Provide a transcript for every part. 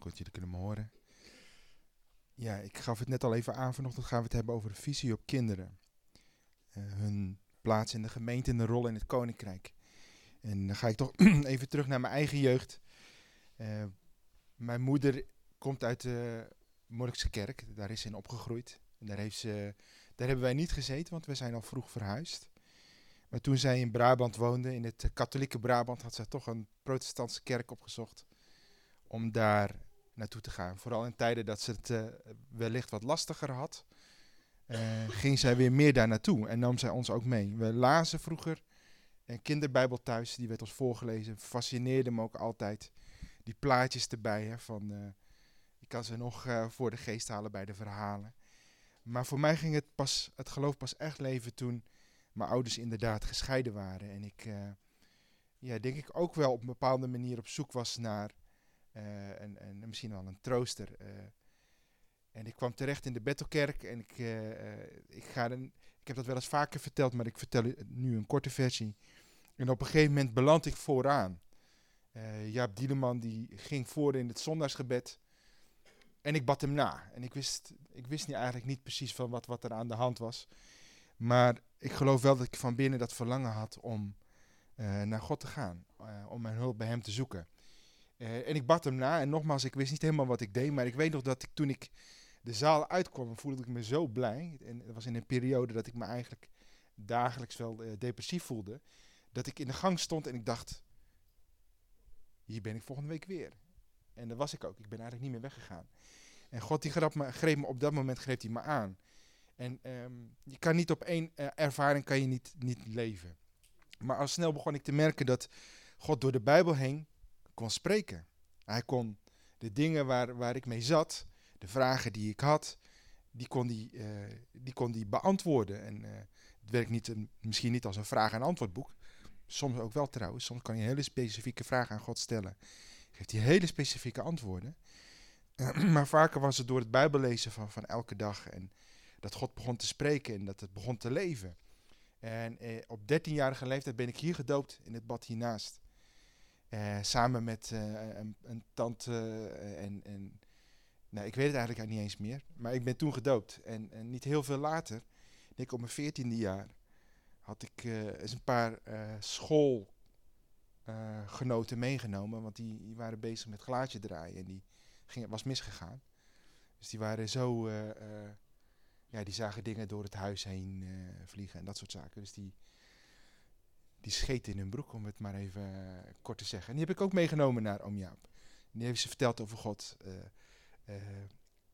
Goed, jullie kunnen me horen. Ja, ik gaf het net al even aan. Vanochtend gaan we het hebben over de visie op kinderen. Eh, hun plaats in de gemeente en de rol in het koninkrijk. En dan ga ik toch even terug naar mijn eigen jeugd. Uh, mijn moeder komt uit de Morkse kerk. Daar is ze in opgegroeid. En daar, heeft ze, daar hebben wij niet gezeten, want we zijn al vroeg verhuisd. Maar toen zij in Brabant woonde, in het katholieke Brabant, had zij toch een protestantse kerk opgezocht. Om daar naartoe te gaan. Vooral in tijden dat ze het uh, wellicht wat lastiger had, uh, ging zij weer meer daar naartoe en nam zij ons ook mee. We lazen vroeger een kinderbijbel thuis, die werd ons voorgelezen. Fascineerde me ook altijd. Die plaatjes erbij, hè, van, uh, ik kan ze nog voor de geest halen bij de verhalen. Maar voor mij ging het, pas, het geloof pas echt leven toen mijn ouders inderdaad gescheiden waren. En ik, ja, denk ik ook wel op een bepaalde manier op zoek was naar uh, en, en, misschien wel een trooster. Uh, en ik kwam terecht in de Bettelkerk en ik, uh, ik, ga dan, ik heb dat wel eens vaker verteld, maar ik vertel nu een korte versie. En op een gegeven moment beland ik vooraan. Jaap Dieleman die ging voor in het zondagsgebed. En ik bad hem na. En ik wist, ik wist niet, eigenlijk niet precies van wat, wat er aan de hand was. Maar ik geloof wel dat ik van binnen dat verlangen had om naar God te gaan. om mijn hulp bij hem te zoeken. Uh, en ik bad hem na. En nogmaals, ik wist niet helemaal wat ik deed. Maar ik weet nog dat ik, toen ik de zaal uitkwam, voelde ik me zo blij. En het was in een periode dat ik me eigenlijk dagelijks wel uh, depressief voelde. Dat ik in de gang stond en ik dacht, hier ben ik volgende week weer. En dat was ik ook. Ik ben eigenlijk niet meer weggegaan. En God die greep me, greep me op dat moment greep hij me aan. En um, je kan niet op één uh, ervaring kan je niet, niet leven. Maar al snel begon ik te merken dat God door de Bijbel heen kon spreken. Hij kon de dingen waar, waar ik mee zat, de vragen die ik had, die kon die, uh, die, kon die beantwoorden. En uh, het werkt niet, een, misschien niet als een vraag- en antwoordboek. Soms ook wel trouwens. Soms kan je hele specifieke vraag aan God stellen. Geeft hij hele specifieke antwoorden. Maar vaker was het door het Bijbellezen van, van elke dag. En dat God begon te spreken en dat het begon te leven. En op 13-jarige leeftijd ben ik hier gedoopt in het bad hiernaast. Uh, samen met uh, een, een, tante uh, en, en nou, ik weet het eigenlijk niet eens meer. Maar ik ben toen gedoopt. En, en niet heel veel later, ik op mijn veertiende jaar, had ik eens een paar schoolgenoten meegenomen. Want die, die, waren bezig met glaasje draaien en die ging, was misgegaan. Dus die waren zo, ja, die zagen dingen door het huis heen vliegen en dat soort zaken. Dus die, die scheten in hun broek, om het maar even uh, kort te zeggen. En die heb ik ook meegenomen naar Oom Jaap. Die heeft ze verteld over God. Uh, uh,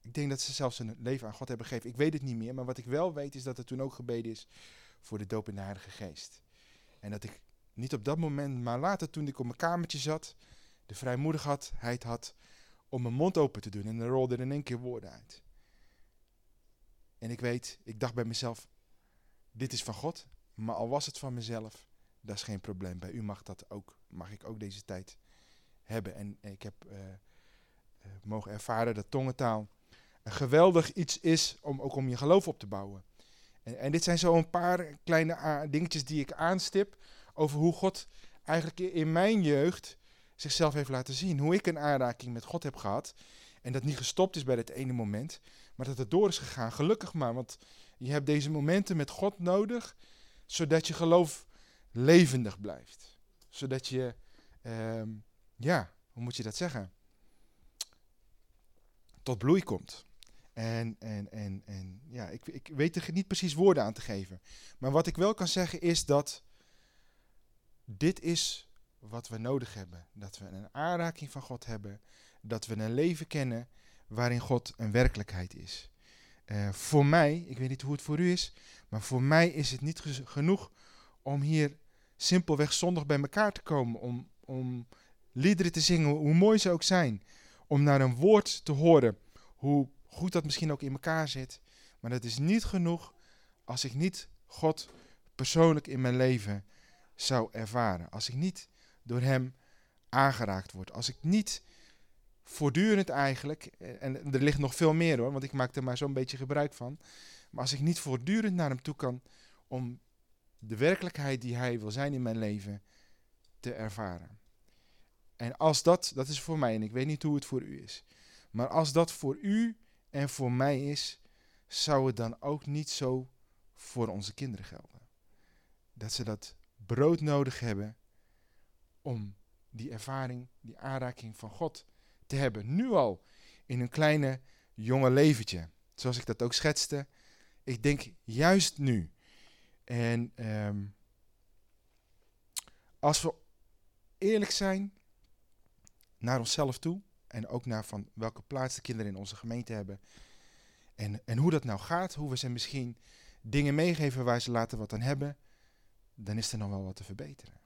ik denk dat ze zelfs hun leven aan God hebben gegeven. Ik weet het niet meer, maar wat ik wel weet is dat er toen ook gebeden is voor de doop in de Heilige Geest. En dat ik niet op dat moment, maar later toen ik op mijn kamertje zat, de vrijmoedigheid had om mijn mond open te doen. En er rolden in één keer woorden uit. En ik weet, ik dacht bij mezelf, dit is van God, maar al was het van mezelf, dat is geen probleem. Bij u mag dat ook, mag ik ook deze tijd hebben. En, ik heb uh, uh, mogen ervaren dat tongentaal een geweldig iets is om ook om je geloof op te bouwen. En, en dit zijn zo een paar kleine dingetjes die ik aanstip over hoe God eigenlijk in mijn jeugd zichzelf heeft laten zien. Hoe ik een aanraking met God heb gehad. En dat niet gestopt is bij dat ene moment, maar dat het door is gegaan. Gelukkig maar, want je hebt deze momenten met God nodig, zodat je geloof levendig blijft. Zodat je, um, ja, hoe moet je dat zeggen? Tot bloei komt. En, en, en, en ja, ik, ik weet er niet precies woorden aan te geven. Maar wat ik wel kan zeggen is dat dit is wat we nodig hebben. Dat we een aanraking van God hebben. Dat we een leven kennen waarin God een werkelijkheid is. Uh, voor mij, ik weet niet hoe het voor u is, maar voor mij is het niet genoeg om hier simpelweg zondag bij elkaar te komen om, om liederen te zingen, hoe mooi ze ook zijn. Om naar een woord te horen, hoe goed dat misschien ook in elkaar zit. Maar dat is niet genoeg als ik niet God persoonlijk in mijn leven zou ervaren. Als ik niet door Hem aangeraakt word. Als ik niet voortdurend eigenlijk, en er ligt nog veel meer hoor, want ik maak er maar zo'n beetje gebruik van. Maar als ik niet voortdurend naar Hem toe kan om de werkelijkheid die Hij wil zijn in mijn leven te ervaren. En als dat, dat is voor mij, en ik weet niet hoe het voor u is, maar als dat voor u en voor mij is, zou het dan ook niet zo voor onze kinderen gelden. Dat ze dat brood nodig hebben om die ervaring, die aanraking van God te hebben. Nu al in een kleine jonge leventje. Zoals ik dat ook schetste. Ik denk juist nu. En ehm, als we eerlijk zijn naar onszelf toe. En ook naar van welke plaats de kinderen in onze gemeente hebben. En, en hoe dat nou gaat. Hoe we ze misschien dingen meegeven waar ze later wat aan hebben. Dan is er nog wel wat te verbeteren.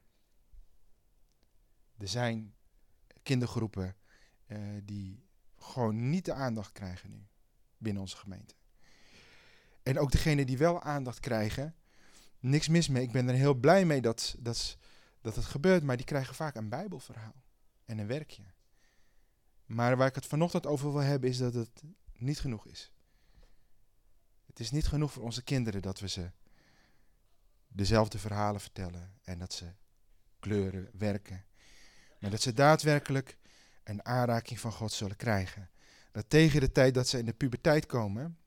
Er zijn kindergroepen uh, die gewoon niet de aandacht krijgen nu binnen onze gemeente. En ook degenen die wel aandacht krijgen, niks mis mee. Ik ben er heel blij mee dat, dat, dat het gebeurt, maar die krijgen vaak een Bijbelverhaal en een werkje. Maar waar ik het vanochtend over wil hebben, is dat het niet genoeg is. Het is niet genoeg voor onze kinderen dat we ze dezelfde verhalen vertellen en dat ze kleuren, werken. Maar dat ze daadwerkelijk een aanraking van God zullen krijgen. Dat tegen de tijd dat ze in de puberteit komen,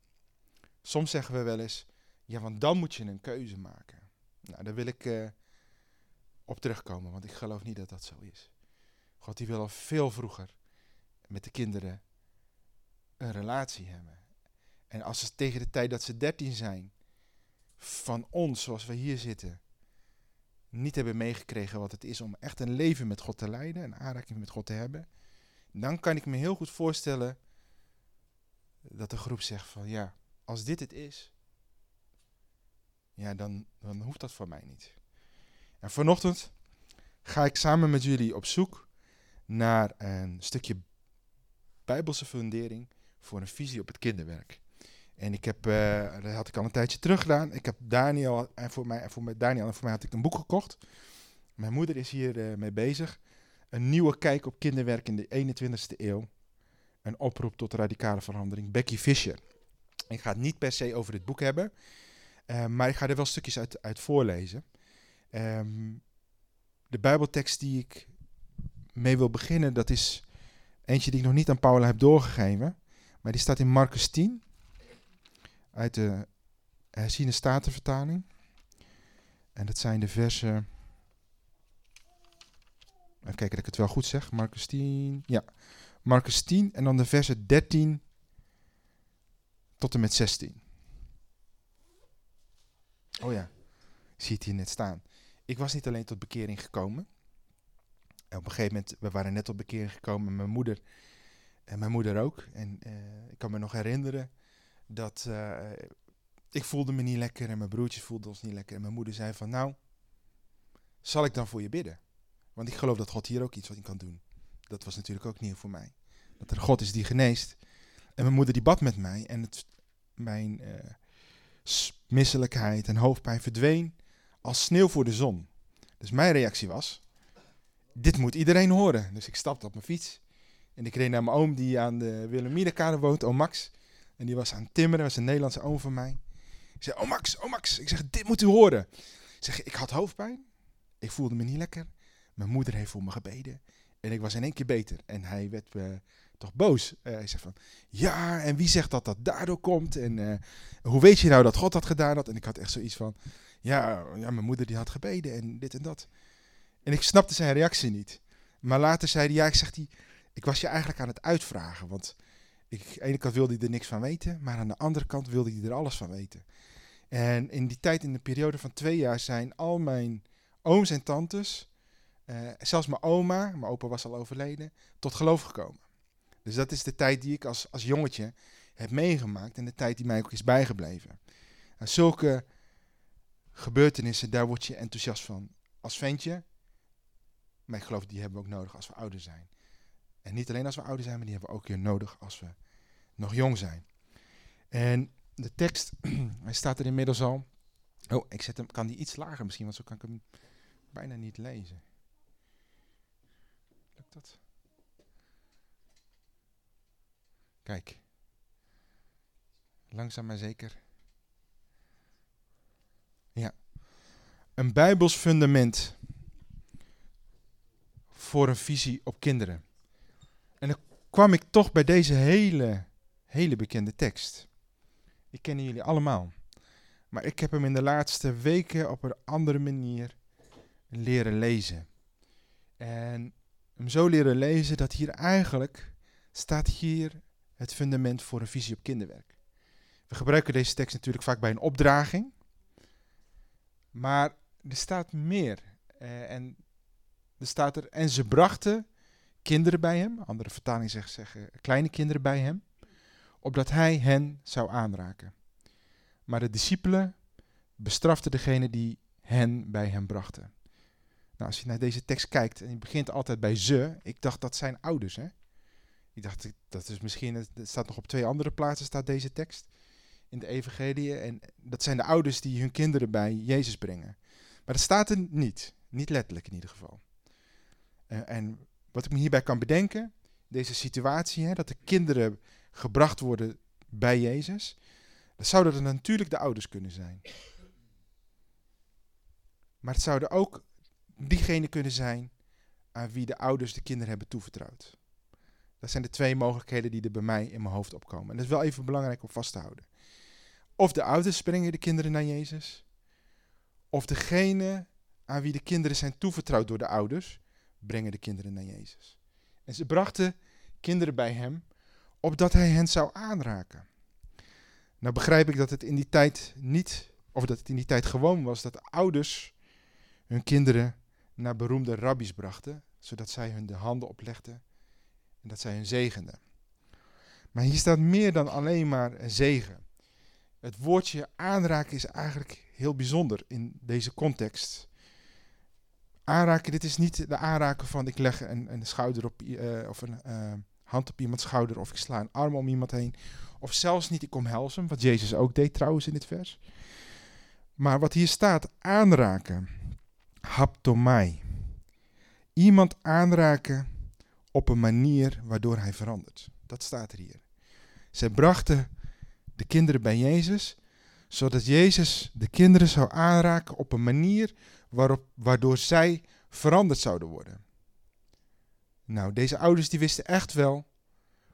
soms zeggen we wel eens, ja, want dan moet je een keuze maken. Nou, daar wil ik uh, op terugkomen, want ik geloof niet dat dat zo is. God die wil al veel vroeger met de kinderen een relatie hebben. En als ze tegen de tijd dat ze dertien zijn, van ons, zoals we hier zitten, niet hebben meegekregen wat het is om echt een leven met God te leiden, een aanraking met God te hebben, dan kan ik me heel goed voorstellen dat de groep zegt van ja, als dit het is, ja, dan, dan hoeft dat voor mij niet. En vanochtend ga ik samen met jullie op zoek naar een stukje bijbelse fundering voor een visie op het kinderwerk. En ik heb, uh, dat had ik al een tijdje terug gedaan. Ik heb Daniel en voor mij, en voor mij, Daniel en voor mij had ik een boek gekocht. Mijn moeder is hier uh, mee bezig. Een nieuwe kijk op kinderwerk in de 21ste eeuw. Een oproep tot radicale verandering. Becky Fisher. Ik ga het niet per se over dit boek hebben, uh, maar ik ga er wel stukjes uit, uit voorlezen. Um, de Bijbeltekst die ik mee wil beginnen, dat is eentje die ik nog niet aan Paula heb doorgegeven. Maar die staat in Marcus 10, uit de herziene statenvertaling. En dat zijn de versen Even kijken dat ik het wel goed zeg. Marcus 10. Ja. Marcus 10 en dan de versen 13 tot en met 16. Oh ja, zie het hier net staan. Ik was niet alleen tot bekering gekomen. En op een gegeven moment, we waren net tot bekering gekomen, mijn moeder en mijn moeder ook. En uh, ik kan me nog herinneren dat uh, ik voelde me niet lekker en mijn broertjes voelden ons niet lekker. En mijn moeder zei van, nou, zal ik dan voor je bidden? Want ik geloof dat God hier ook iets wat in kan doen. Dat was natuurlijk ook nieuw voor mij. Dat er God is die geneest. En mijn moeder die bad met mij. En het, mijn uh, misselijkheid en hoofdpijn verdween als sneeuw voor de zon. Dus mijn reactie was, dit moet iedereen horen. Dus ik stapte op mijn fiets. En ik reed naar mijn oom die aan de Wilhelminakade woont, oom Max. En die was aan het timmeren, was een Nederlandse oom van mij. Ik zei, oom Max, oom Max. Ik zeg, dit moet u horen. Ik zeg, ik had hoofdpijn. Ik voelde me niet lekker. Mijn moeder heeft voor me gebeden. En ik was in één keer beter. En hij werd uh, toch boos. Uh, hij zei van, ja, en wie zegt dat dat daardoor komt? En uh, hoe weet je nou dat God dat gedaan had? En ik had echt zoiets van, ja, ja, mijn moeder die had gebeden en dit en dat. En ik snapte zijn reactie niet. Maar later zei hij, ja, ik zeg die, ik was je eigenlijk aan het uitvragen. Want ik, aan de ene kant wilde hij er niks van weten, maar aan de andere kant wilde hij er alles van weten. En in die tijd, in de periode van twee jaar, zijn al mijn ooms en tantes uh, zelfs mijn oma, mijn opa was al overleden, tot geloof gekomen. Dus dat is de tijd die ik als, als jongetje heb meegemaakt en de tijd die mij ook is bijgebleven. En zulke gebeurtenissen, daar word je enthousiast van als ventje. Maar ik geloof, die hebben we ook nodig als we ouder zijn. En niet alleen als we ouder zijn, maar die hebben we ook weer nodig als we nog jong zijn. En de tekst, hij staat er inmiddels al. Oh, ik zet hem, kan die iets lager misschien, want zo kan ik hem bijna niet lezen. Dat. Kijk. Langzaam maar zeker. Ja. Een bijbels fundament voor een visie op kinderen. En dan kwam ik toch bij deze hele, hele bekende tekst. Ik ken jullie allemaal. Maar ik heb hem in de laatste weken op een andere manier leren lezen. En hem zo leren lezen dat hier eigenlijk staat hier het fundament voor een visie op kinderwerk. We gebruiken deze tekst natuurlijk vaak bij een opdraging. Maar er staat meer. Uh, en er staat er, en ze brachten kinderen bij hem, andere vertalingen zeggen, zeggen kleine kinderen bij hem, opdat hij hen zou aanraken. Maar de discipelen bestraften degene die hen bij hem brachten. Nou, als je naar deze tekst kijkt, en je begint altijd bij ze, ik dacht dat zijn ouders, hè? Ik dacht, dat is misschien, het staat nog op twee andere plaatsen, staat deze tekst in de evangelie. En dat zijn de ouders die hun kinderen bij Jezus brengen. Maar dat staat er niet. Niet letterlijk in ieder geval. Uh, en wat ik me hierbij kan bedenken, deze situatie, hè, dat de kinderen gebracht worden bij Jezus, dan zouden het natuurlijk de ouders kunnen zijn. Maar het zouden ook diegenen kunnen zijn aan wie de ouders de kinderen hebben toevertrouwd. Dat zijn de twee mogelijkheden die er bij mij in mijn hoofd opkomen. En dat is wel even belangrijk om vast te houden. Of de ouders brengen de kinderen naar Jezus, of degene aan wie de kinderen zijn toevertrouwd door de ouders, brengen de kinderen naar Jezus. En ze brachten kinderen bij hem, opdat hij hen zou aanraken. Nou begrijp ik dat het in die tijd niet, of dat het in die tijd gewoon was dat ouders hun kinderen naar beroemde rabbies brachten, zodat zij hun de handen oplegden en dat zij hun zegenden. Maar hier staat meer dan alleen maar zegen. Het woordje aanraken is eigenlijk heel bijzonder in deze context. Aanraken, dit is niet de aanraken van ik leg een, een schouder op, uh, of een uh, hand op iemands schouder of ik sla een arm om iemand heen. Of zelfs niet ik omhels hem, wat Jezus ook deed trouwens in dit vers. Maar wat hier staat, aanraken, haptomai. Iemand aanraken op een manier waardoor hij verandert. Dat staat er hier. Zij brachten de kinderen bij Jezus, zodat Jezus de kinderen zou aanraken op een manier waarop, waardoor zij veranderd zouden worden. Nou, deze ouders die wisten echt wel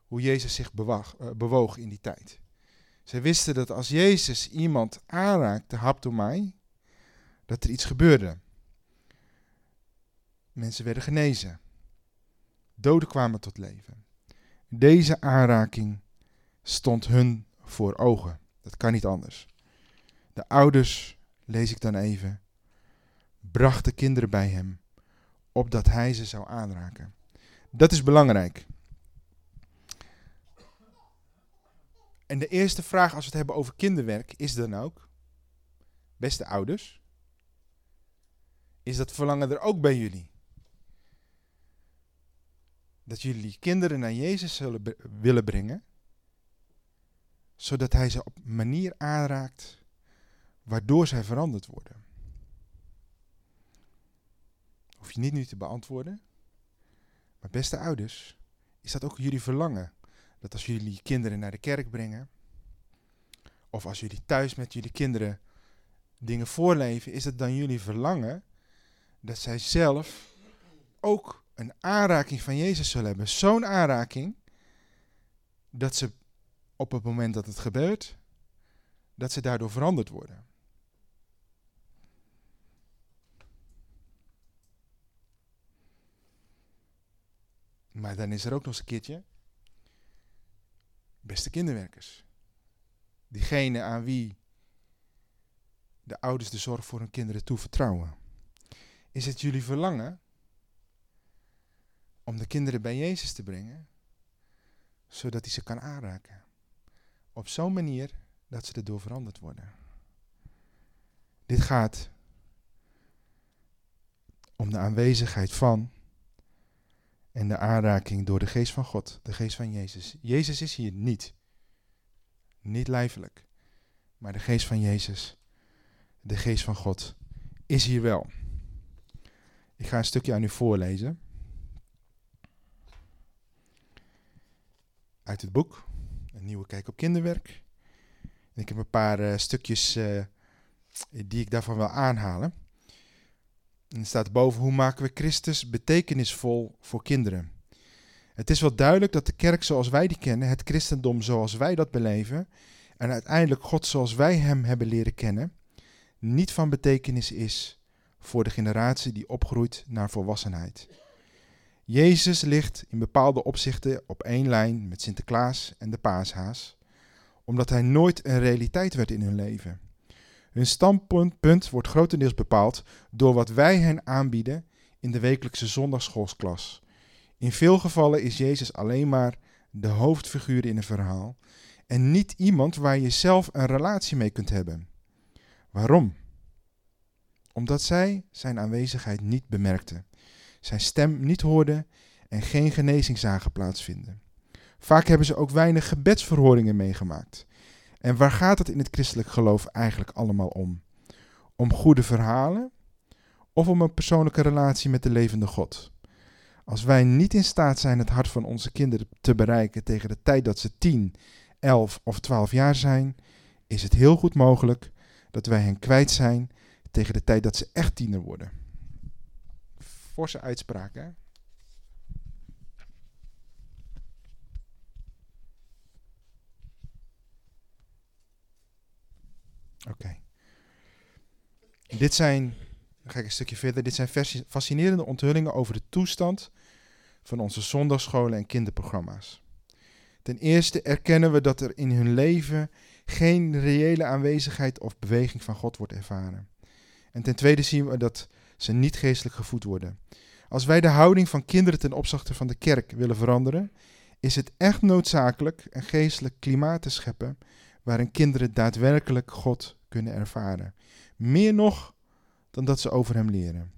hoe Jezus zich bewoog, uh, bewoog in die tijd. Zij wisten dat als Jezus iemand aanraakte, haptomai, dat er iets gebeurde. Mensen werden genezen. Doden kwamen tot leven. Deze aanraking stond hun voor ogen. Dat kan niet anders. De ouders, lees ik dan even, brachten kinderen bij hem, opdat hij ze zou aanraken. Dat is belangrijk. En de eerste vraag als we het hebben over kinderwerk is dan ook, beste ouders, is dat verlangen er ook bij jullie? Dat jullie kinderen naar Jezus zullen willen brengen, zodat hij ze op manier aanraakt waardoor zij veranderd worden. Hoef je niet nu te beantwoorden. Maar beste ouders, is dat ook jullie verlangen? Dat als jullie kinderen naar de kerk brengen, of als jullie thuis met jullie kinderen dingen voorleven, is het dan jullie verlangen dat zij zelf ook een aanraking van Jezus zullen hebben. Zo'n aanraking dat ze op het moment dat het gebeurt, dat ze daardoor veranderd worden. Maar dan is er ook nog eens een keertje, beste kinderwerkers, diegene aan wie de ouders de zorg voor hun kinderen toevertrouwen. Is het jullie verlangen om de kinderen bij Jezus te brengen, zodat hij ze kan aanraken? Op zo'n manier dat ze erdoor veranderd worden. Dit gaat om de aanwezigheid van en de aanraking door de geest van God, de geest van Jezus. Jezus is hier niet. Niet lijfelijk. Maar de geest van Jezus, de geest van God, is hier wel. Ik ga een stukje aan u voorlezen. Uit het boek een nieuwe kijk op kinderwerk. En ik heb een paar uh, stukjes uh, die ik daarvan wil aanhalen. En er staat boven, hoe maken we Christus betekenisvol voor kinderen? Het is wel duidelijk dat de kerk zoals wij die kennen, het christendom zoals wij dat beleven, en uiteindelijk God zoals wij Hem hebben leren kennen, niet van betekenis is voor de generatie die opgroeit naar volwassenheid. Jezus ligt in bepaalde opzichten op één lijn met Sinterklaas en de paashaas, omdat hij nooit een realiteit werd in hun leven. Hun standpunt wordt grotendeels bepaald door wat wij hen aanbieden in de wekelijkse zondagschoolsklas. In veel gevallen is Jezus alleen maar de hoofdfiguur in een verhaal en niet iemand waar je zelf een relatie mee kunt hebben. Waarom? Omdat zij zijn aanwezigheid niet bemerkten, zijn stem niet hoorden en geen genezing zagen plaatsvinden. Vaak hebben ze ook weinig gebedsverhoringen meegemaakt. En waar gaat het in het christelijk geloof eigenlijk allemaal om? Om goede verhalen of om een persoonlijke relatie met de levende God? Als wij niet in staat zijn het hart van onze kinderen te bereiken tegen de tijd dat ze 10, 11 of 12 jaar zijn, is het heel goed mogelijk dat wij hen kwijt zijn tegen de tijd dat ze echt tiener worden. Forse uitspraak? Oké. Dit zijn, dan ga ik een stukje verder, dit zijn fascinerende onthullingen over de toestand van onze zondagscholen en kinderprogramma's. Ten eerste erkennen we dat er in hun leven geen reële aanwezigheid of beweging van God wordt ervaren. En ten tweede zien we dat ze niet geestelijk gevoed worden. Als wij de houding van kinderen ten opzichte van de kerk willen veranderen, is het echt noodzakelijk een geestelijk klimaat te scheppen waarin kinderen daadwerkelijk God kunnen ervaren. Meer nog dan dat ze over Hem leren.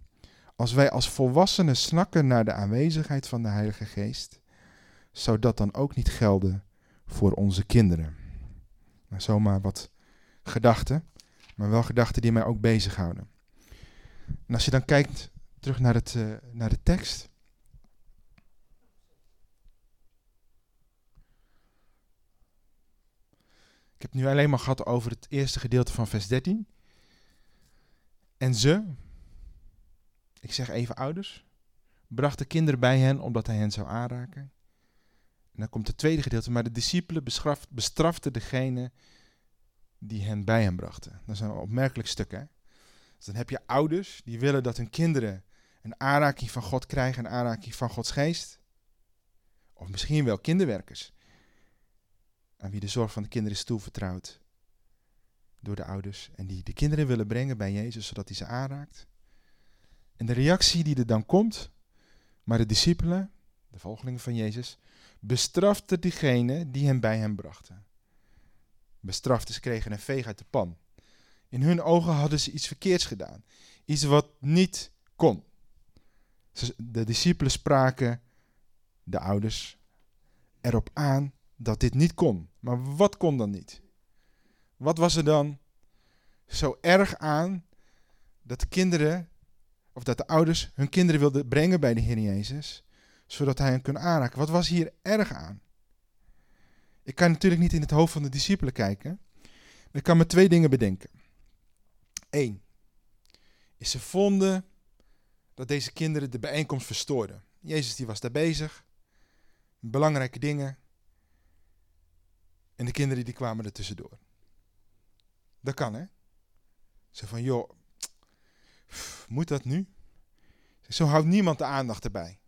Als wij als volwassenen snakken naar de aanwezigheid van de Heilige Geest, zou dat dan ook niet gelden voor onze kinderen? Nou, zomaar wat gedachten, maar wel gedachten die mij ook bezighouden. En als je dan kijkt terug naar, het, uh, naar de tekst. Ik heb het nu alleen maar gehad over het eerste gedeelte van vers 13. En ze, ik zeg even ouders, brachten kinderen bij hen omdat hij hen zou aanraken. En dan komt het tweede gedeelte, maar de discipelen bestraften degene die hen bij hen brachten. Dat is een opmerkelijk stuk, hè? Dus dan heb je ouders die willen dat hun kinderen een aanraking van God krijgen, een aanraking van Gods geest. Of misschien wel kinderwerkers aan wie de zorg van de kinderen is toevertrouwd door de ouders. En die de kinderen willen brengen bij Jezus, zodat hij ze aanraakt. En de reactie die er dan komt, maar de discipelen, de volgelingen van Jezus, bestraften diegene die hem bij hem brachten. Bestraften, ze kregen een veeg uit de pan. In hun ogen hadden ze iets verkeerds gedaan. Iets wat niet kon. De discipelen spraken de ouders erop aan dat dit niet kon. Maar wat kon dan niet? Wat was er dan zo erg aan dat de kinderen, of dat de ouders hun kinderen wilden brengen bij de Heer Jezus, zodat hij hen kon aanraken? Wat was hier erg aan? Ik kan natuurlijk niet in het hoofd van de discipelen kijken. Maar ik kan me twee dingen bedenken. Eén, is ze vonden dat deze kinderen de bijeenkomst verstoorden. Jezus die was daar bezig, belangrijke dingen. En de kinderen die kwamen er tussendoor. Dat kan, hè? Ze van, joh, moet dat nu? Zo houdt niemand de aandacht erbij.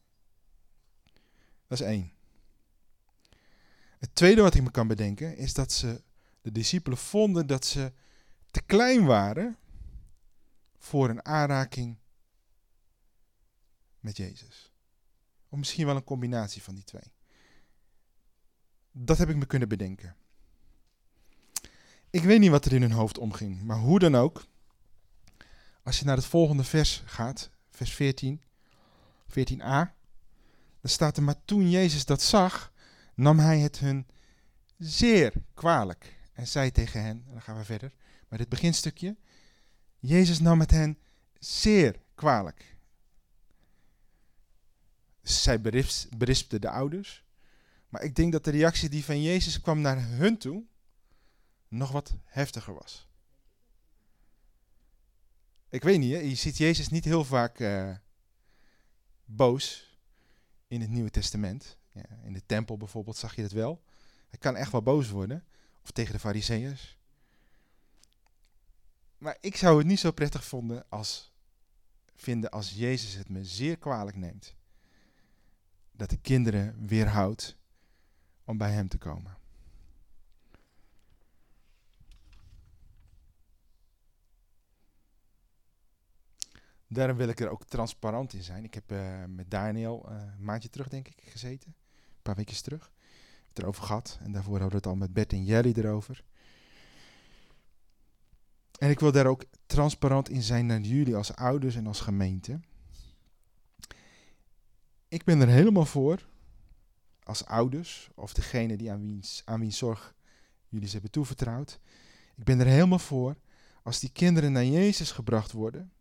Dat is één. Het tweede wat ik me kan bedenken is dat ze, de discipelen vonden dat ze te klein waren voor een aanraking met Jezus. Of misschien wel een combinatie van die twee. Dat heb ik me kunnen bedenken. Ik weet niet wat er in hun hoofd omging, maar hoe dan ook. Als je naar het volgende vers gaat, vers 14, 14a, dan staat er, maar toen Jezus dat zag, nam hij het hun zeer kwalijk en zei tegen hen, en dan gaan we verder, maar dit beginstukje, Jezus nam het hen zeer kwalijk. Zij berispten de ouders, maar ik denk dat de reactie die van Jezus kwam naar hun toe, nog wat heftiger was. Ik weet niet, je ziet Jezus niet heel vaak uh, boos in het Nieuwe Testament. Ja, in de tempel bijvoorbeeld zag je het wel. Hij kan echt wel boos worden. Of tegen de fariseeërs. Maar ik zou het niet zo prettig vonden als, vinden als Jezus het me zeer kwalijk neemt. Dat de kinderen weerhoudt om bij hem te komen. Daarom wil ik er ook transparant in zijn. Ik heb uh, met Daniel uh, een maandje terug, denk ik, gezeten. Een paar weken terug. Het erover gehad. En daarvoor hadden we het al met Bert en Jelly erover. En ik wil daar ook transparant in zijn naar jullie als ouders en als gemeente. Ik ben er helemaal voor, als ouders, of degene die aan wiens, aan wiens zorg jullie ze hebben toevertrouwd. Ik ben er helemaal voor als die kinderen naar Jezus gebracht worden,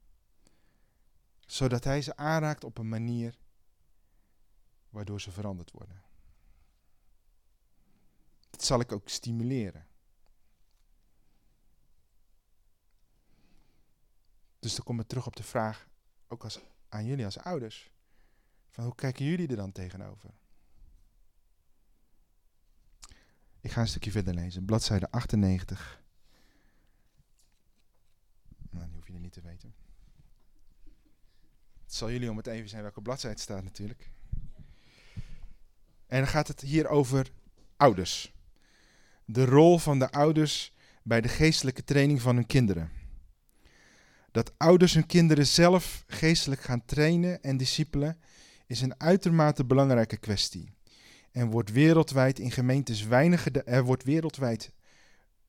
zodat Hij ze aanraakt op een manier waardoor ze veranderd worden. Dat zal ik ook stimuleren. Dus dan kom ik terug op de vraag, ook als, aan jullie als ouders. Van hoe kijken jullie er dan tegenover? Ik ga een stukje verder lezen. Bladzijde 98. Nou, die hoef je niet te weten. Het zal jullie om het even zijn welke bladzijde het staat natuurlijk. En dan gaat het hier over ouders. De rol van de ouders bij de geestelijke training van hun kinderen. Dat ouders hun kinderen zelf geestelijk gaan trainen en discipelen is een uitermate belangrijke kwestie. En wordt wereldwijd in gemeentes weinig er wordt wereldwijd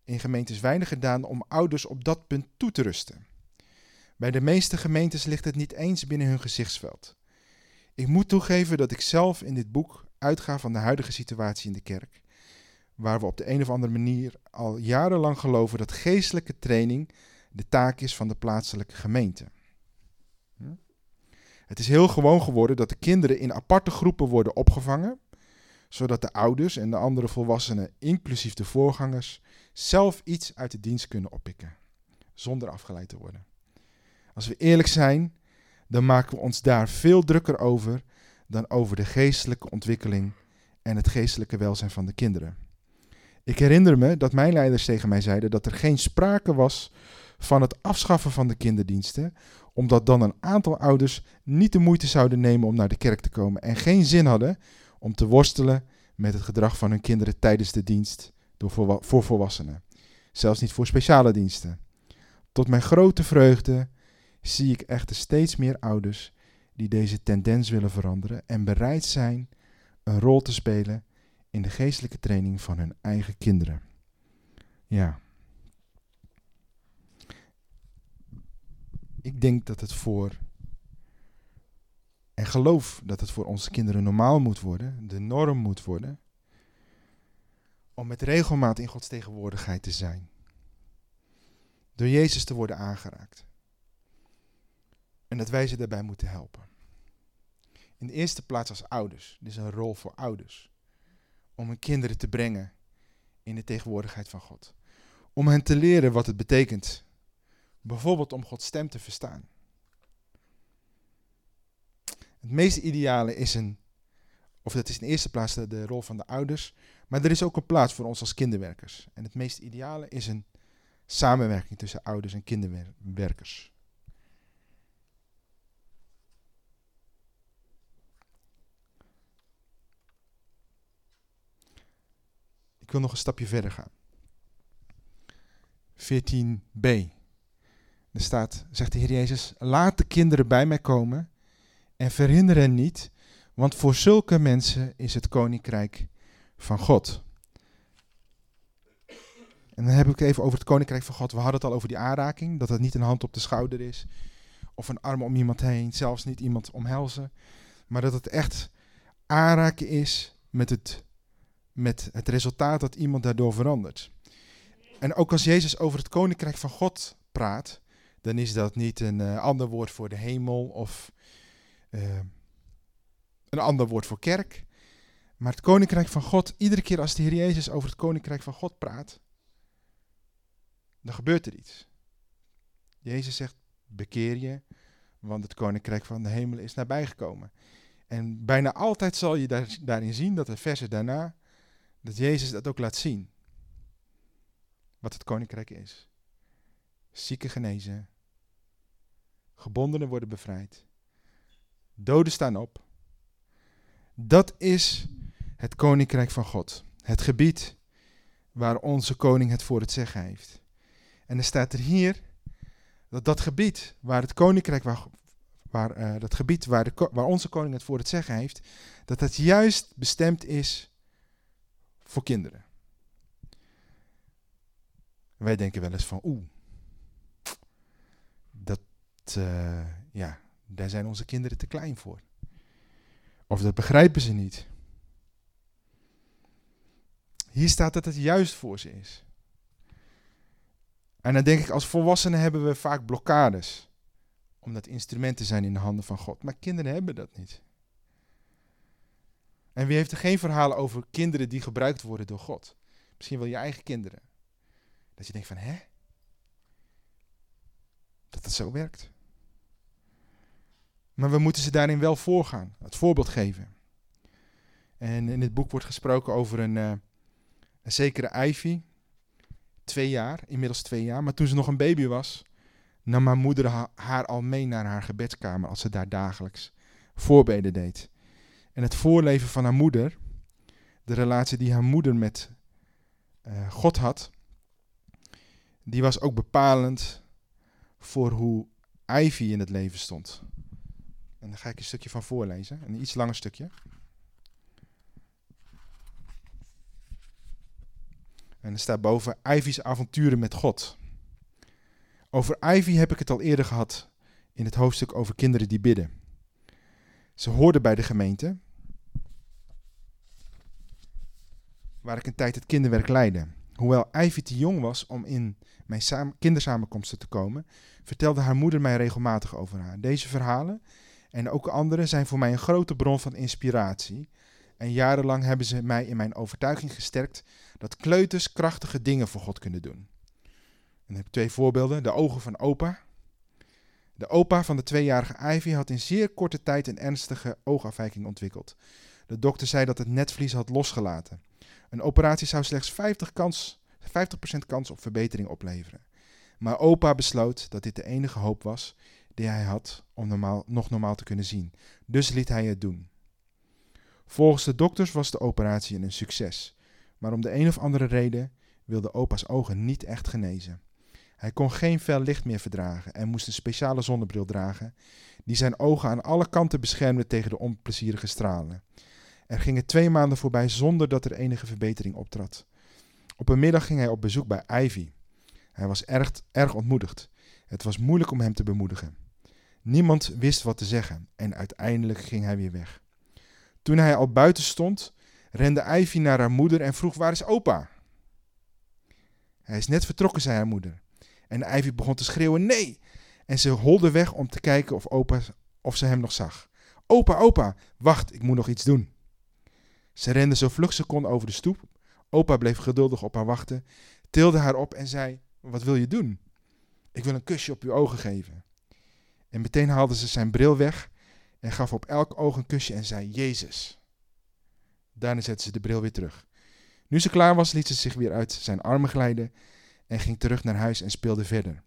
in gemeentes weinig gedaan om ouders op dat punt toe te rusten. Bij de meeste gemeentes ligt het niet eens binnen hun gezichtsveld. Ik moet toegeven dat ik zelf in dit boek uitga van de huidige situatie in de kerk, waar we op de een of andere manier al jarenlang geloven dat geestelijke training de taak is van de plaatselijke gemeente. Hm? Het is heel gewoon geworden dat de kinderen in aparte groepen worden opgevangen, zodat de ouders en de andere volwassenen, inclusief de voorgangers, zelf iets uit de dienst kunnen oppikken, zonder afgeleid te worden. Als we eerlijk zijn, dan maken we ons daar veel drukker over dan over de geestelijke ontwikkeling en het geestelijke welzijn van de kinderen. Ik herinner me dat mijn leiders tegen mij zeiden dat er geen sprake was van het afschaffen van de kinderdiensten, omdat dan een aantal ouders niet de moeite zouden nemen om naar de kerk te komen en geen zin hadden om te worstelen met het gedrag van hun kinderen tijdens de dienst door voor volwassenen. Zelfs niet voor speciale diensten. Tot mijn grote vreugde zie ik echter steeds meer ouders die deze tendens willen veranderen en bereid zijn een rol te spelen in de geestelijke training van hun eigen kinderen. Ja. Ik denk dat het voor. En geloof dat het voor onze kinderen normaal moet worden, de norm moet worden. Om met regelmaat in Gods tegenwoordigheid te zijn. Door Jezus te worden aangeraakt. En dat wij ze daarbij moeten helpen. In de eerste plaats als ouders. Dit is een rol voor ouders. Om hun kinderen te brengen in de tegenwoordigheid van God. Om hen te leren wat het betekent Bijvoorbeeld om Gods stem te verstaan. Het meest ideale is een, of dat is in de eerste plaats de, rol van de ouders, maar er is ook een plaats voor ons als kinderwerkers. En het meest ideale is een samenwerking tussen ouders en kinderwerkers. Ik wil nog een stapje verder gaan. 14b. Er staat, zegt de Heer Jezus, laat de kinderen bij mij komen en verhinder hen niet, want voor zulke mensen is het koninkrijk van God. En dan heb ik het even over het koninkrijk van God. We hadden het al over die aanraking, dat het niet een hand op de schouder is, of een arm om iemand heen, zelfs niet iemand omhelzen, maar dat het echt aanraken is met het, met het resultaat dat iemand daardoor verandert. En ook als Jezus over het koninkrijk van God praat, dan is dat niet een uh, ander woord voor de hemel of uh, een ander woord voor kerk. Maar het koninkrijk van God, iedere keer als de Heer Jezus over het koninkrijk van God praat, dan gebeurt er iets. Jezus zegt, bekeer je, want het koninkrijk van de hemel is nabijgekomen. En bijna altijd zal je daar, daarin zien dat de versen daarna, dat Jezus dat ook laat zien. Wat het koninkrijk is. Zieken genezen. Gebondenen worden bevrijd. Doden staan op. Dat is het koninkrijk van God. Het gebied waar onze koning het voor het zeggen heeft. En er staat er hier dat dat gebied waar het koninkrijk, waar, eh, dat gebied waar, de, waar onze koning het voor het zeggen heeft, dat het juist bestemd is voor kinderen. Wij denken wel eens van, oeh, uh, ja, daar zijn onze kinderen te klein voor. Of dat begrijpen ze niet. Hier staat dat het juist voor ze is. En dan denk ik, als volwassenen hebben we vaak blokkades. Omdat instrumenten zijn in de handen van God. Maar kinderen hebben dat niet. En wie heeft er geen verhalen over kinderen die gebruikt worden door God? Misschien wel je eigen kinderen. Dat je denkt van, hè? Dat het zo werkt. Maar we moeten ze daarin wel voorgaan, het voorbeeld geven. En in het boek wordt gesproken over een, uh, een zekere Ivy, twee jaar, inmiddels twee jaar. Maar toen ze nog een baby was, nam haar moeder haar al mee naar haar gebedskamer als ze daar dagelijks voorbeden deed. En het voorleven van haar moeder, de relatie die haar moeder met uh, God had, die was ook bepalend voor hoe Ivy in het leven stond. En daar ga ik een stukje van voorlezen, een iets langer stukje. En er staat boven Ivy's avonturen met God. Over Ivy heb ik het al eerder gehad in het hoofdstuk over kinderen die bidden. Ze hoorde bij de gemeente, waar ik een tijd het kinderwerk leidde. Hoewel Ivy te jong was om in mijn kindersamenkomsten te komen, vertelde haar moeder mij regelmatig over haar. Deze verhalen en ook andere zijn voor mij een grote bron van inspiratie. En jarenlang hebben ze mij in mijn overtuiging gesterkt dat kleuters krachtige dingen voor God kunnen doen. En heb twee voorbeelden. De ogen van opa. De opa van de tweejarige Ivy had in zeer korte tijd een ernstige oogafwijking ontwikkeld. De dokter zei dat het netvlies had losgelaten. Een operatie zou slechts 50%, kans, 50 kans op verbetering opleveren. Maar opa besloot dat dit de enige hoop was die hij had om normaal, nog normaal te kunnen zien. Dus liet hij het doen. Volgens de dokters was de operatie een succes, maar om de een of andere reden wilde opa's ogen niet echt genezen. Hij kon geen fel licht meer verdragen en moest een speciale zonnebril dragen, die zijn ogen aan alle kanten beschermde tegen de onplezierige stralen. Er gingen twee maanden voorbij zonder dat er enige verbetering optrad. Op een middag ging hij op bezoek bij Ivy. Hij was erg, erg ontmoedigd. Het was moeilijk om hem te bemoedigen. Niemand wist wat te zeggen en uiteindelijk ging hij weer weg. Toen hij al buiten stond, rende Ivy naar haar moeder en vroeg: Waar is opa? Hij is net vertrokken, zei haar moeder. En Ivy begon te schreeuwen: Nee! En ze holde weg om te kijken of, opa, of ze hem nog zag. Opa, opa, wacht, ik moet nog iets doen. Ze rende zo vlug ze kon over de stoep. Opa bleef geduldig op haar wachten, tilde haar op en zei: Wat wil je doen? Ik wil een kusje op uw ogen geven. En meteen haalde ze zijn bril weg en gaf op elk oog een kusje en zei Jezus. Daarna zette ze de bril weer terug. Nu ze klaar was, liet ze zich weer uit zijn armen glijden en ging terug naar huis en speelde verder.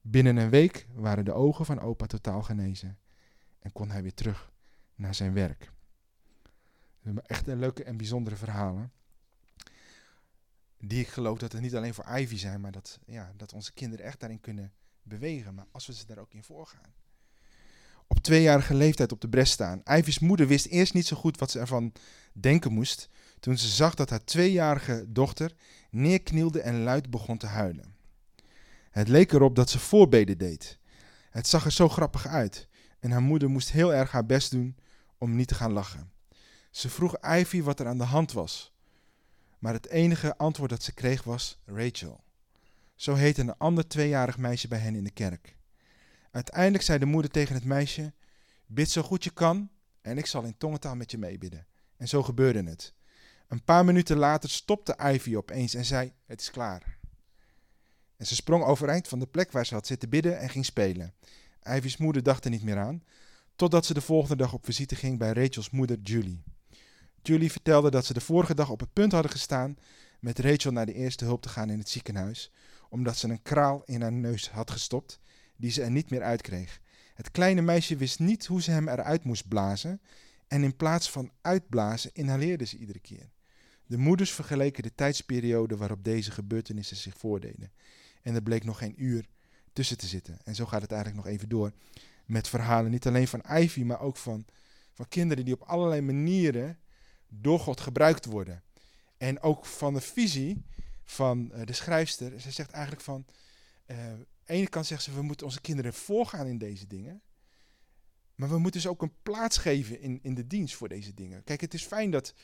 Binnen een week waren de ogen van opa totaal genezen en kon hij weer terug naar zijn werk. Echt een leuke en bijzondere verhalen. Die ik geloof dat het niet alleen voor Ivy zijn, maar dat, ja, dat onze kinderen echt daarin kunnen bewegen. Maar als we ze daar ook in voorgaan op tweejarige leeftijd op de bres staan. Ivy's moeder wist eerst niet zo goed wat ze ervan denken moest toen ze zag dat haar tweejarige dochter neerknielde en luid begon te huilen. Het leek erop dat ze voorbeden deed. Het zag er zo grappig uit en haar moeder moest heel erg haar best doen om niet te gaan lachen. Ze vroeg Ivy wat er aan de hand was, maar het enige antwoord dat ze kreeg was Rachel. Zo heette een ander tweejarig meisje bij hen in de kerk. Uiteindelijk zei de moeder tegen het meisje: Bid zo goed je kan en ik zal in tongentaal met je meebidden. En zo gebeurde het. Een paar minuten later stopte Ivy opeens en zei: Het is klaar. En ze sprong overeind van de plek waar ze had zitten bidden en ging spelen. Ivy's moeder dacht er niet meer aan, totdat ze de volgende dag op visite ging bij Rachel's moeder Julie. Julie vertelde dat ze de vorige dag op het punt hadden gestaan met Rachel naar de eerste hulp te gaan in het ziekenhuis, omdat ze een kraal in haar neus had gestopt die ze er niet meer uitkreeg. Het kleine meisje wist niet hoe ze hem eruit moest blazen en in plaats van uitblazen inhaleerde ze iedere keer. De moeders vergeleken de tijdsperiode waarop deze gebeurtenissen zich voordeden. En er bleek nog geen uur tussen te zitten. En zo gaat het eigenlijk nog even door met verhalen, niet alleen van Ivy, maar ook van, van kinderen die op allerlei manieren door God gebruikt worden. En ook van de visie van uh, de schrijfster. Ze zegt eigenlijk van, uh, aan de ene kant zegt ze, we moeten onze kinderen voorgaan in deze dingen. Maar we moeten ze ook een plaats geven in, in de dienst voor deze dingen. Kijk, het is fijn dat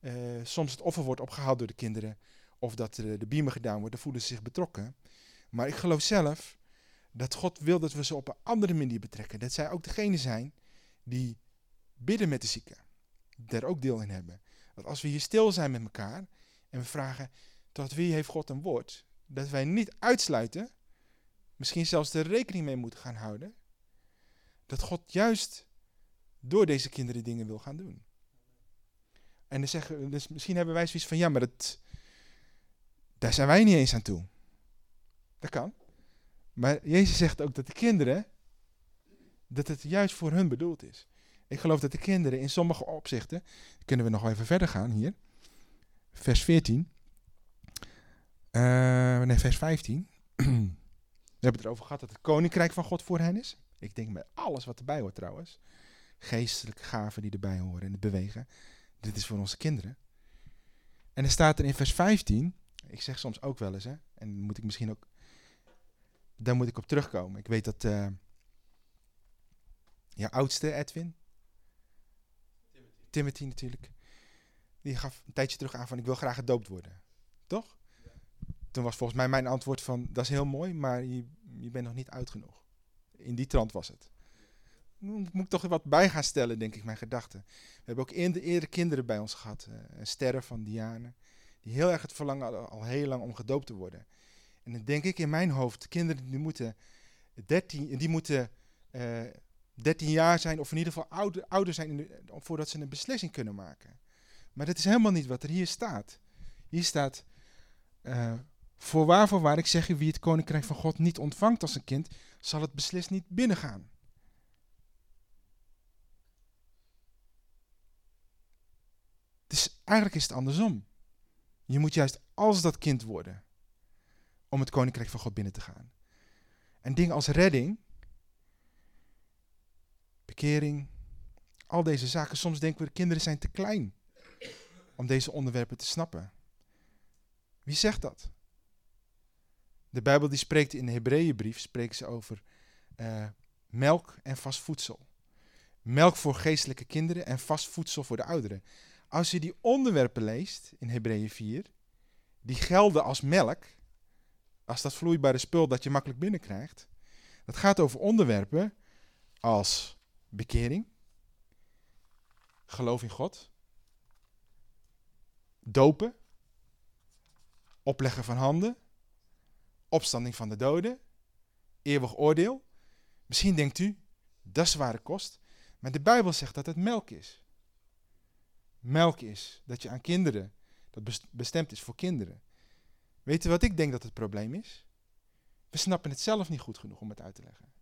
uh, soms het offer wordt opgehaald door de kinderen. Of dat de biemen gedaan wordt, dan voelen ze zich betrokken. Maar ik geloof zelf dat God wil dat we ze op een andere manier betrekken. Dat zij ook degene zijn die bidden met de zieken. Daar ook deel in hebben. Dat als we hier stil zijn met elkaar en we vragen tot wie heeft God een woord, dat wij niet uitsluiten, misschien zelfs er rekening mee moeten gaan houden, dat God juist door deze kinderen dingen wil gaan doen. En dan zeggen, dus misschien hebben wij zoiets van, ja, maar dat, daar zijn wij niet eens aan toe. Dat kan. Maar Jezus zegt ook dat de kinderen, dat het juist voor hun bedoeld is. Ik geloof dat de kinderen in sommige opzichten, kunnen we nog even verder gaan hier, vers 14, uh, nee, vers 15. we hebben het erover gehad dat het koninkrijk van God voor hen is. Ik denk met alles wat erbij hoort trouwens. Geestelijke gaven die erbij horen en het bewegen. Dit is voor onze kinderen. En er staat er in vers 15, ik zeg soms ook wel eens, hè, en moet ik misschien ook, daar moet ik op terugkomen. Ik weet dat uh, jouw oudste, Edwin, Timothy. Timothy natuurlijk, die gaf een tijdje terug aan van ik wil graag gedoopt worden. Toch? Toen was volgens mij mijn antwoord van dat is heel mooi, maar je, je bent nog niet oud genoeg. In die trant was het moet ik toch wat bij gaan stellen, denk ik, mijn gedachten. We hebben ook eerder, kinderen bij ons gehad, uh, sterren van Diane, die heel erg het verlangen al heel lang om gedoopt te worden. En dan denk ik in mijn hoofd, kinderen die moeten 13, die moeten, uh, eh, 13 jaar zijn, of in ieder geval ouder, ouder zijn, voordat ze een beslissing kunnen maken. Maar dat is helemaal niet wat er hier staat. Hier staat, uh, voorwaar, voorwaar, ik zeg je, wie het koninkrijk van God niet ontvangt als een kind, zal het beslist niet binnengaan. Dus eigenlijk is het andersom. Je moet juist als dat kind worden om het koninkrijk van God binnen te gaan. En dingen als redding, bekering, al deze zaken. Soms denken we, de kinderen zijn te klein om deze onderwerpen te snappen. Wie zegt dat? De Bijbel die spreekt in de Hebreeënbrief, spreekt ze over uh, melk en vast voedsel. Melk voor geestelijke kinderen en vast voedsel voor de ouderen. Als je die onderwerpen leest in Hebreeën 4, die gelden als melk, als dat vloeibare spul dat je makkelijk binnenkrijgt. Dat gaat over onderwerpen als bekering, geloof in God, dopen, opleggen van handen, opstanding van de doden, eeuwig oordeel. Misschien denkt u, dat is zware kost, maar de Bijbel zegt dat het melk is melk is. Dat je aan kinderen, dat bestemd is voor kinderen. Weet je wat ik denk dat het probleem is? We snappen het zelf niet goed genoeg om het uit te leggen.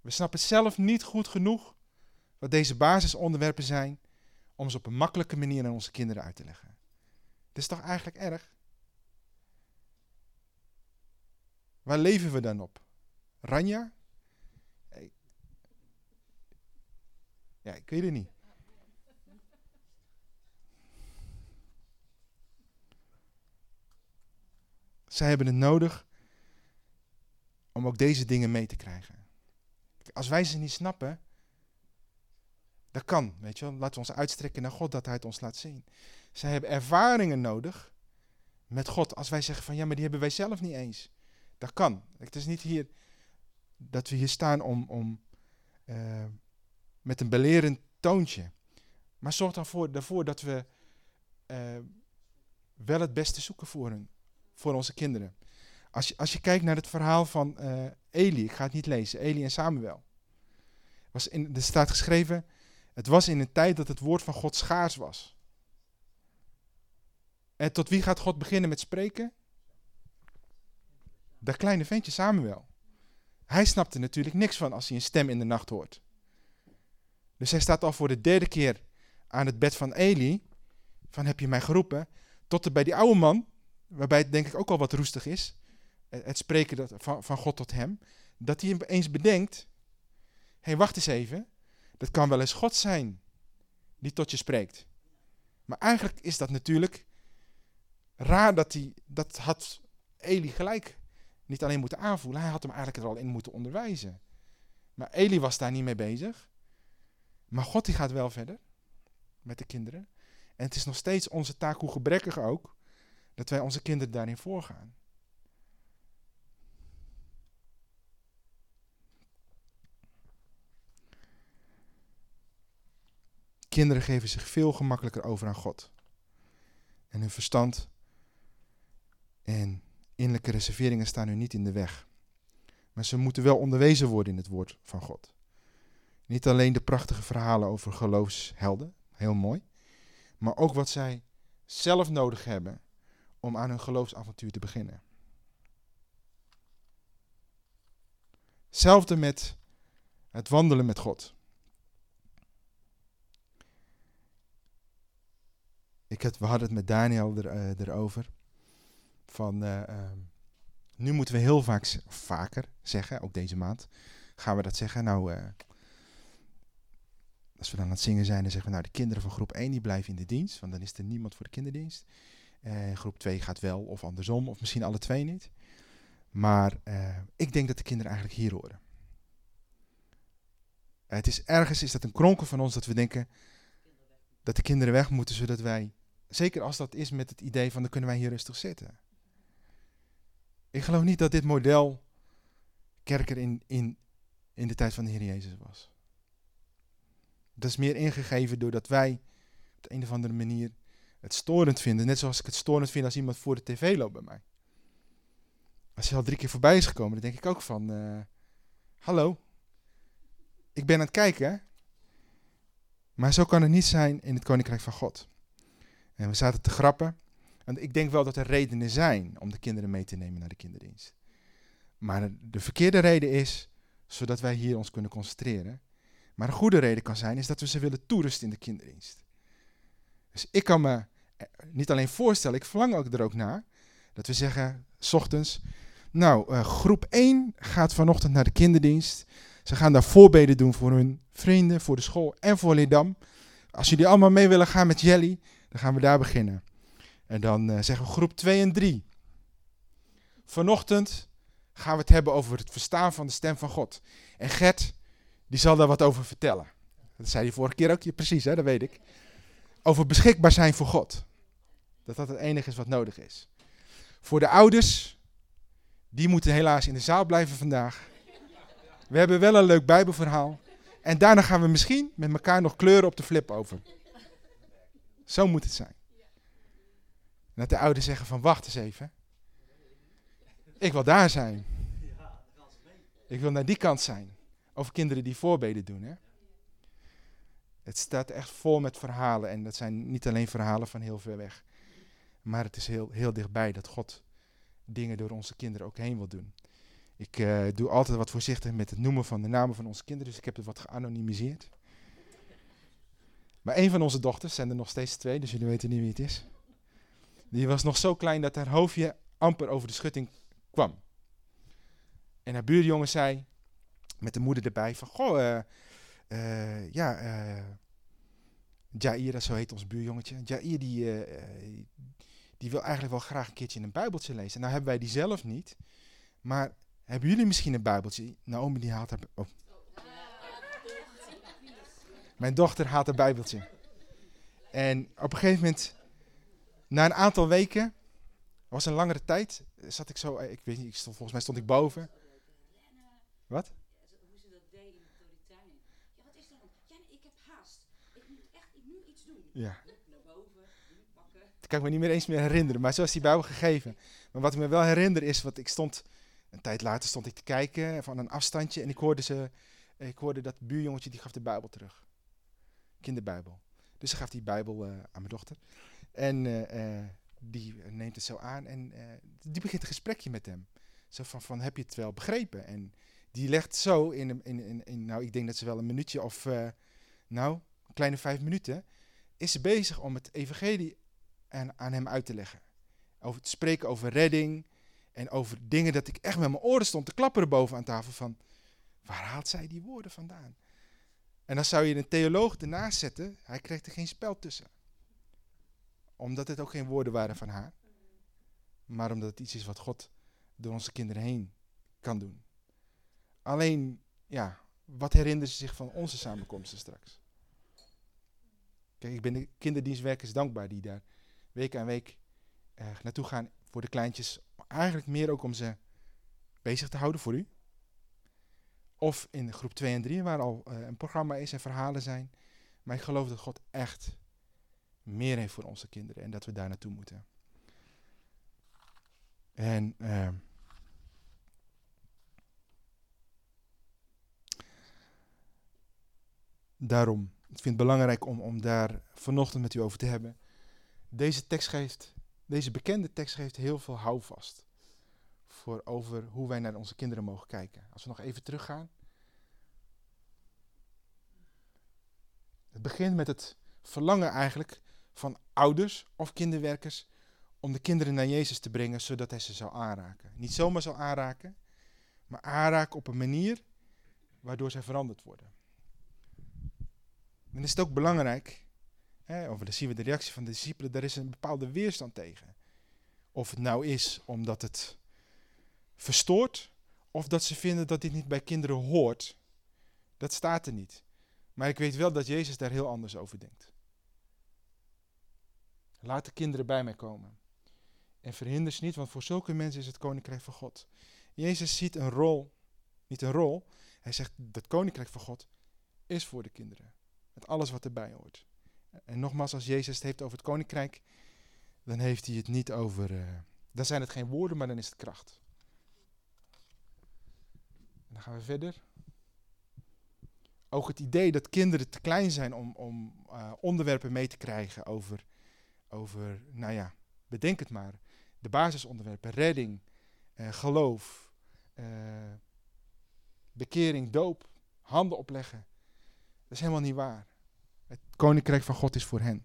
We snappen zelf niet goed genoeg wat deze basisonderwerpen zijn om ze op een makkelijke manier aan onze kinderen uit te leggen. Het is toch eigenlijk erg? Waar leven we dan op? Ranja? Ja, ik weet het niet. Zij hebben het nodig om ook deze dingen mee te krijgen. Als wij ze niet snappen, dat kan, weet je wel. Laten we ons uitstrekken naar God, dat Hij het ons laat zien. Zij hebben ervaringen nodig met God. Als wij zeggen van, ja, maar die hebben wij zelf niet eens. Dat kan. Het is niet hier dat we hier staan om, om uh, met een belerend toontje. Maar zorg dan voor, ervoor dat we uh, wel het beste zoeken voor hen voor onze kinderen. Als je, als je kijkt naar het verhaal van uh, Eli, ik ga het niet lezen, Eli en Samuel. Was in, er staat geschreven, het was in een tijd dat het woord van God schaars was. En tot wie gaat God beginnen met spreken? Dat kleine ventje Samuel. Hij snapte natuurlijk niks van als hij een stem in de nacht hoort. Dus hij staat al voor de derde keer aan het bed van Eli. Van heb je mij geroepen? Tot er bij die oude man, waarbij het denk ik ook al wat roestig is. Het spreken van God tot hem. Dat hij eens bedenkt. Hé, hey, wacht eens even. Dat kan wel eens God zijn die tot je spreekt. Maar eigenlijk is dat natuurlijk raar dat hij, dat had Eli gelijk niet alleen moeten aanvoelen, hij had hem eigenlijk er al in moeten onderwijzen. Maar Eli was daar niet mee bezig. Maar God die gaat wel verder met de kinderen. En het is nog steeds onze taak, hoe gebrekkig ook, dat wij onze kinderen daarin voorgaan. Kinderen geven zich veel gemakkelijker over aan God. En hun verstand en innerlijke reserveringen staan hun niet in de weg. Maar ze moeten wel onderwezen worden in het woord van God. Niet alleen de prachtige verhalen over geloofshelden, heel mooi, maar ook wat zij zelf nodig hebben om aan hun geloofsavontuur te beginnen. Hetzelfde met het wandelen met God. Ik had, we hadden het met Daniel er, uh, erover. Van uh, uh, nu moeten we heel vaak, vaker zeggen, ook deze maand, gaan we dat zeggen. Nou, uh, als we dan aan het zingen zijn, dan zeggen we nou de kinderen van groep 1 die blijven in de dienst, want dan is er niemand voor de kinderdienst. Uh, groep 2 gaat wel, of andersom, of misschien alle twee niet. Maar ik denk dat de kinderen eigenlijk hier horen. Het is ergens is dat een kronkel van ons dat we denken dat de kinderen weg moeten, zodat wij, zeker als dat is met het idee van dan kunnen wij hier rustig zitten. Ik geloof niet dat dit model kerker in, in, in de tijd van de Heer Jezus was. Dat is meer ingegeven doordat wij op de een of andere manier het storend vinden. Net zoals ik het storend vind als iemand voor de tv loopt bij mij. Als hij al drie keer voorbij is gekomen, dan denk ik ook van... Uh, hallo, ik ben aan het kijken. Maar zo kan het niet zijn in het Koninkrijk van God. En we zaten te grappen. En ik denk wel dat er redenen zijn om de kinderen mee te nemen naar de kinderdienst. Maar de verkeerde reden is, zodat wij hier ons kunnen concentreren. Maar een goede reden kan zijn, is dat we ze willen toerusten in de kinderdienst. Dus ik kan me eh, niet alleen voorstellen, ik verlang ook er ook naar, dat we zeggen, s ochtends, nou, uh, groep 1 gaat vanochtend naar de kinderdienst. Ze gaan daar voorbeden doen voor hun vrienden, voor de school en voor Lidam. Als jullie allemaal mee willen gaan met Jelly, dan gaan we daar beginnen. En dan uh, zeggen we groep 2 en 3. Vanochtend gaan we het hebben over het verstaan van de stem van God. En Gert, die zal daar wat over vertellen. Dat zei hij vorige keer ook, ja, precies, hè, dat weet ik. Over beschikbaar zijn voor God. Dat dat het enige is wat nodig is. Voor de ouders, die moeten helaas in de zaal blijven vandaag. We hebben wel een leuk Bijbelverhaal. En daarna gaan we misschien met elkaar nog kleuren op de flip over. Zo moet het zijn. En dat de ouders zeggen van wacht eens even. Ik wil daar zijn. Ik wil naar die kant zijn. Over kinderen die voorbeden doen. Hè? Het staat echt vol met verhalen. En dat zijn niet alleen verhalen van heel ver weg. Maar het is heel, heel dichtbij dat God dingen door onze kinderen ook heen wil doen. Ik uh, doe altijd wat voorzichtig met het noemen van de namen van onze kinderen. Dus ik heb het wat geanonimiseerd. Maar een van onze dochters, zijn er nog steeds twee, dus jullie weten niet wie het is. Die was nog zo klein dat haar hoofdje amper over de schutting kwam. En haar buurjongen zei, met de moeder erbij, van, goh, uh, uh, ja, uh, Jair, zo heet ons buurjongetje. Jair, die, die wil eigenlijk wel graag een keertje een bijbeltje lezen. Nou hebben wij die zelf niet, maar hebben jullie misschien een bijbeltje? Naomi die haalt haar... Oh. Mijn dochter haalt een bijbeltje. En op een gegeven moment na een aantal weken, was een langere tijd, zat ik zo, ik weet niet, ik stond, volgens mij stond ik boven. Wat? Dat. Ja, wat is er dan? Ja, ik heb haast. Ik moet echt, ik moet iets doen. Ja. Naar boven, pakken. kan ik me niet meer eens meer herinneren, maar zo is die Bijbel gegeven. Maar wat ik me wel herinner is, wat ik stond, een tijd later stond ik te kijken van een afstandje en ik hoorde, ze, ik hoorde dat buurjongetje, die gaf de Bijbel terug. Kinderbijbel. Dus ze gaf die Bijbel eh, aan mijn dochter. En eh, eh, die neemt het zo aan en die begint een gesprekje met hem. Zo van, van, heb je het wel begrepen? En die legt zo in, in, in, in nou ik denk dat ze wel een minuutje of, nou, een kleine vijf minuten, is ze bezig om het evangelie aan, aan hem uit te leggen. Over te spreken over redding en over dingen dat ik echt met mijn oren stond te klapperen boven aan tafel van, waar haalt zij die woorden vandaan? En dan zou je een theoloog ernaast zetten, hij kreeg er geen spel tussen. Omdat het ook geen woorden waren van haar, maar omdat het iets is wat God door onze kinderen heen kan doen. Alleen, ja, wat herinneren ze zich van onze samenkomsten straks? Kijk, ik ben de kinderdienstwerkers dankbaar die daar week aan week uh, naartoe gaan voor de kleintjes. Eigenlijk meer ook om ze bezig te houden voor u. Of in groep 2 en 3, waar al uh, een programma is en verhalen zijn. Maar ik geloof dat God echt meer heeft voor onze kinderen en dat we daar naartoe moeten. En uh, daarom, ik vind het belangrijk om, om daar vanochtend met u over te hebben. Deze tekst geeft, deze bekende tekst geeft heel veel houvast. Voor over hoe wij naar onze kinderen mogen kijken. Als we nog even teruggaan. Het begint met het verlangen eigenlijk van ouders of kinderwerkers om de kinderen naar Jezus te brengen zodat hij ze zou aanraken. Niet zomaar zou aanraken, maar aanraken op een manier waardoor zij veranderd worden. Dan is het ook belangrijk, hè, of dan zien we de reactie van de discipelen, daar is een bepaalde weerstand tegen. Of het nou is omdat het verstoort, of dat ze vinden dat dit niet bij kinderen hoort. Dat staat er niet. Maar ik weet wel dat Jezus daar heel anders over denkt. Laat de kinderen bij mij komen. En verhinder ze niet, want voor zulke mensen is het koninkrijk van God. Jezus ziet een rol, niet een rol. Hij zegt dat koninkrijk van God is voor de kinderen. Met alles wat erbij hoort. En nogmaals, als Jezus het heeft over het koninkrijk, dan heeft hij het niet over. Uh, dan zijn het geen woorden, maar dan is het kracht. En dan gaan we verder. Ook het idee dat kinderen te klein zijn om, om uh, onderwerpen mee te krijgen over, over, nou ja, bedenk het maar. De basisonderwerpen, redding, uh, geloof, uh, bekering, doop, handen opleggen. Dat is helemaal niet waar. Het koninkrijk van God is voor hen.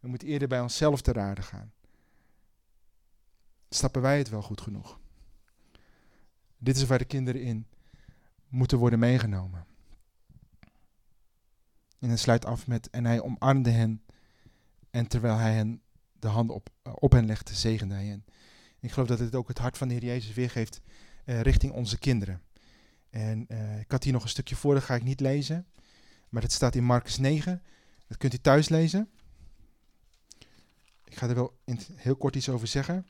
We moeten eerder bij onszelf te raden gaan. Stappen wij het wel goed genoeg? Dit is waar de kinderen in moeten worden meegenomen. En hij sluit af met, en hij omarmde hen. En terwijl hij hen de handen op, uh, op hen legde, zegende hij hen. Ik geloof dat het ook het hart van de Heer Jezus weergeeft uh, richting onze kinderen. En uh, ik had hier nog een stukje voor, dat ga ik niet lezen. Maar het staat in Marcus 9. Dat kunt u thuis lezen. Ik ga er wel heel kort iets over zeggen.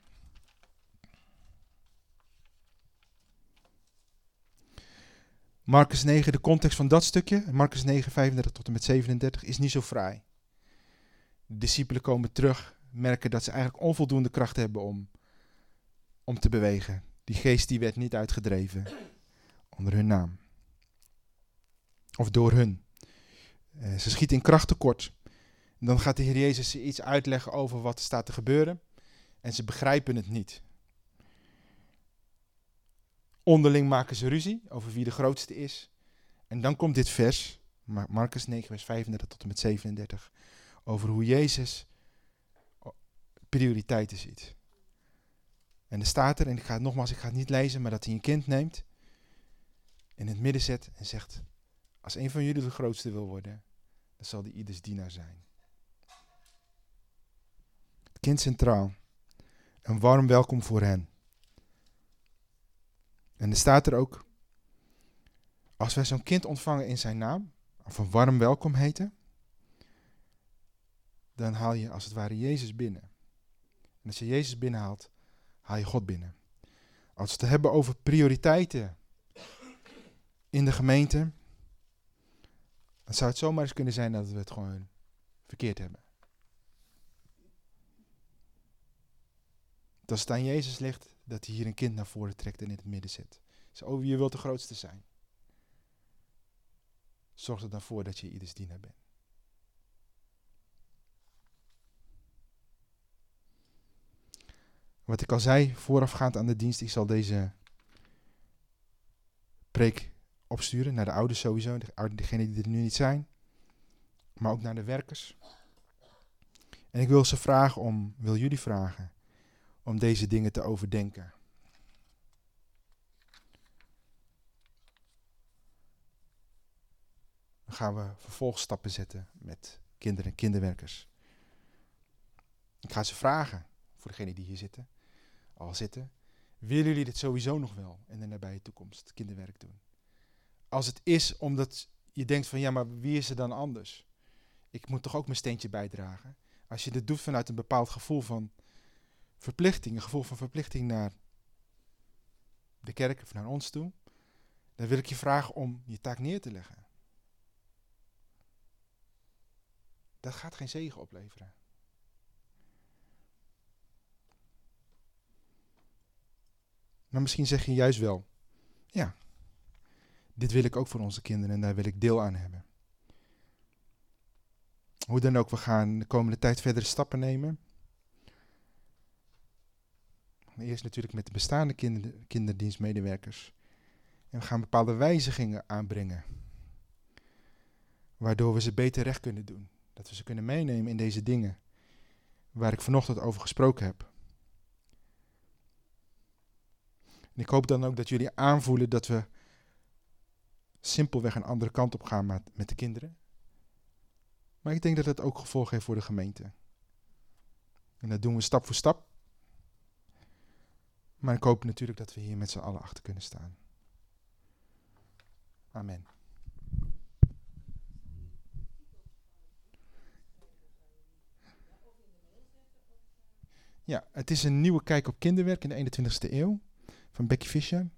Marcus 9, de context van dat stukje, Marcus 9, 35 tot en met 37, is niet zo fraai. Discipelen komen terug, merken dat ze eigenlijk onvoldoende kracht hebben om, om te bewegen. Die geest die werd niet uitgedreven onder hun naam. Of door hun. Uh, ze schieten in kracht tekort. Dan gaat de Heer Jezus ze iets uitleggen over wat er staat te gebeuren. En ze begrijpen het niet. Onderling maken ze ruzie over wie de grootste is. En dan komt dit vers, Marcus 9, vers 35 tot en met 37, over hoe Jezus prioriteiten ziet. En er staat er, en ik ga het nogmaals, ik ga het niet lezen, maar dat hij een kind neemt, in het midden zet en zegt, als een van jullie de grootste wil worden, dan zal die ieders dienaar zijn. Het kind centraal. Een warm welkom voor hen. En er staat er ook, als wij zo'n kind ontvangen in zijn naam, of een warm welkom heten, dan haal je als het ware Jezus binnen. En als je Jezus binnenhaalt, haal je God binnen. Als we het hebben over prioriteiten in de gemeente, dan zou het zomaar eens kunnen zijn dat we het gewoon verkeerd hebben. als het aan Jezus ligt, dat hij hier een kind naar voren trekt en in het midden zet. Zo, oh, je wilt de grootste zijn. Zorg er dan voor dat je ieders dienaar bent. Wat ik al zei, voorafgaand aan de dienst, ik zal deze preek opsturen naar de ouders sowieso, degenen die er nu niet zijn, maar ook naar de werkers. En ik wil ze vragen om, wil jullie vragen, om deze dingen te overdenken. Dan gaan we vervolgstappen zetten met kinderen en kinderwerkers. Ik ga ze vragen, voor degenen die hier zitten, zitten, willen jullie dit sowieso nog wel in de nabije toekomst, kinderwerk doen? Als het is omdat je denkt van ja, maar wie is er dan anders? Ik moet toch ook mijn steentje bijdragen? Als je dit doet vanuit een bepaald gevoel van verplichting, een gevoel van verplichting naar de kerk of naar ons toe, dan wil ik je vragen om je taak neer te leggen. Dat gaat geen zegen opleveren. Maar misschien zeg je juist wel, ja, dit wil ik ook voor onze kinderen en daar wil ik deel aan hebben. Hoe dan ook, we gaan de komende tijd verdere stappen nemen. Eerst natuurlijk met de bestaande kinder, kinderdienstmedewerkers. En we gaan bepaalde wijzigingen aanbrengen. Waardoor we ze beter recht kunnen doen. Dat we ze kunnen meenemen in deze dingen waar ik vanochtend over gesproken heb. En ik hoop dan ook dat jullie aanvoelen dat we simpelweg een andere kant op gaan met, de kinderen. Maar ik denk dat het ook gevolg heeft voor de gemeente. En dat doen we stap voor stap. Maar ik hoop natuurlijk dat we hier met z'n allen achter kunnen staan. Amen. Ja, het is een nieuwe kijk op kinderwerk in de 21ste eeuw van Becky Fischer.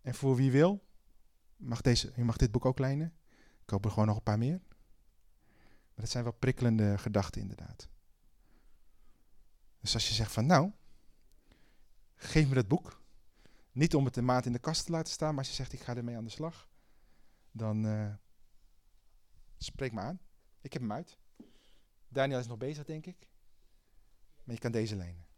En voor wie wil, mag deze, je mag dit boek ook lenen. Ik hoop er gewoon nog een paar meer. Maar dat zijn wel prikkelende gedachten inderdaad. Dus als je zegt van nou, geef me dat boek. Niet om het de maat in de kast te laten staan, maar als je zegt ik ga ermee aan de slag. Dan uh, spreek me aan. Ik heb hem uit. Daniel is nog bezig denk ik. Maar je kan deze lenen.